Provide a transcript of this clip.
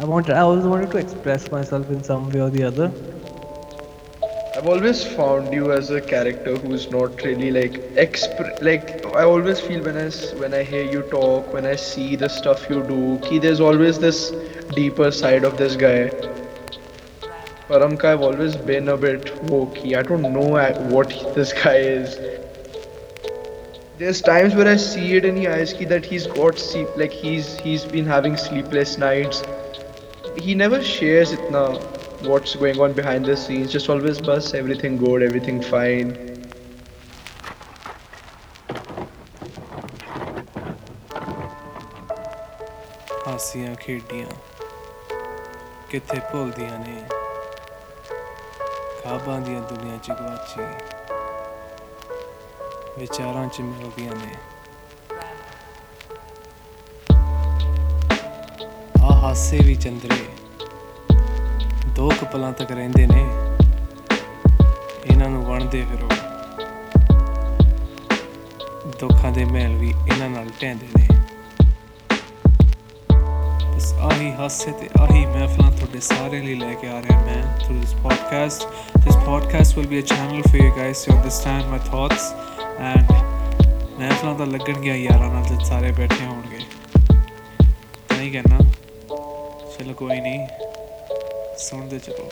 I wanted, I always wanted to express myself in some way or the other. I've always found you as a character who's not really like exp like I always feel when I when I hear you talk, when I see the stuff you do, ki there's always this deeper side of this guy. Paramka, I've always been a bit wokey. I don't know what this guy is. There's times where I see it in his eyes ki that he's got sleep, like he's he's been having sleepless nights He never shares it now what's going on behind the scenes. Just always bus everything good, everything fine. ਹਾਸੀਆਂ ਖੇਡੀਆਂ ਕਿੱਥੇ ਭੁੱਲਦੀਆਂ ਨੇ ਖਾਬਾਂ ਦੀਆਂ ਦੁਨੀਆ ਚ ਗਵਾਚੀ ਵਿਚਾਰਾਂ ਚ ਮਿਲਦੀਆਂ ਨੇ ਹਾਸੇ ਵੀ ਚੰਦਰੇ। ਦੋ ਕੁ ਪਲਾਂ ਤੱਕ ਰਹਿੰਦੇ ਨੇ। ਇਹਨਾਂ ਨੂੰ ਵਣਦੇ ਫਿਰੋ। ਦੁੱਖਾਂ ਦੇ ਮਹਿਲ ਵੀ ਇਹਨਾਂ ਨਾਲ ਢਹਿੰਦੇ ਨੇ। ਬਸ ਆਹੀ ਹਾਸੇ ਤੇ ਆਹੀ ਮਹਿਫਲਾਂ ਤੁਹਾਡੇ ਸਾਰੇ ਲਈ ਲੈ ਕੇ ਆ ਰਿਹਾ ਮੈਂ through this podcast this podcast will be a channel for you guys to understand my thoughts and ਮਹਿਫਲਾਂ ਤਾਂ ਲੱਗਣਗੀਆਂ ਯਾਰਾਂ ਨਾਲ ਜਦ ਸਾਰੇ ਬੈਠੇ ਹੋਣਗੇ। ਤਾਂ ਹੀ ਕਹਿਣਾ ਚਲੋ ਕੋਈ ਨਹੀਂ ਸੁਣਦੇ ਚਲੋ।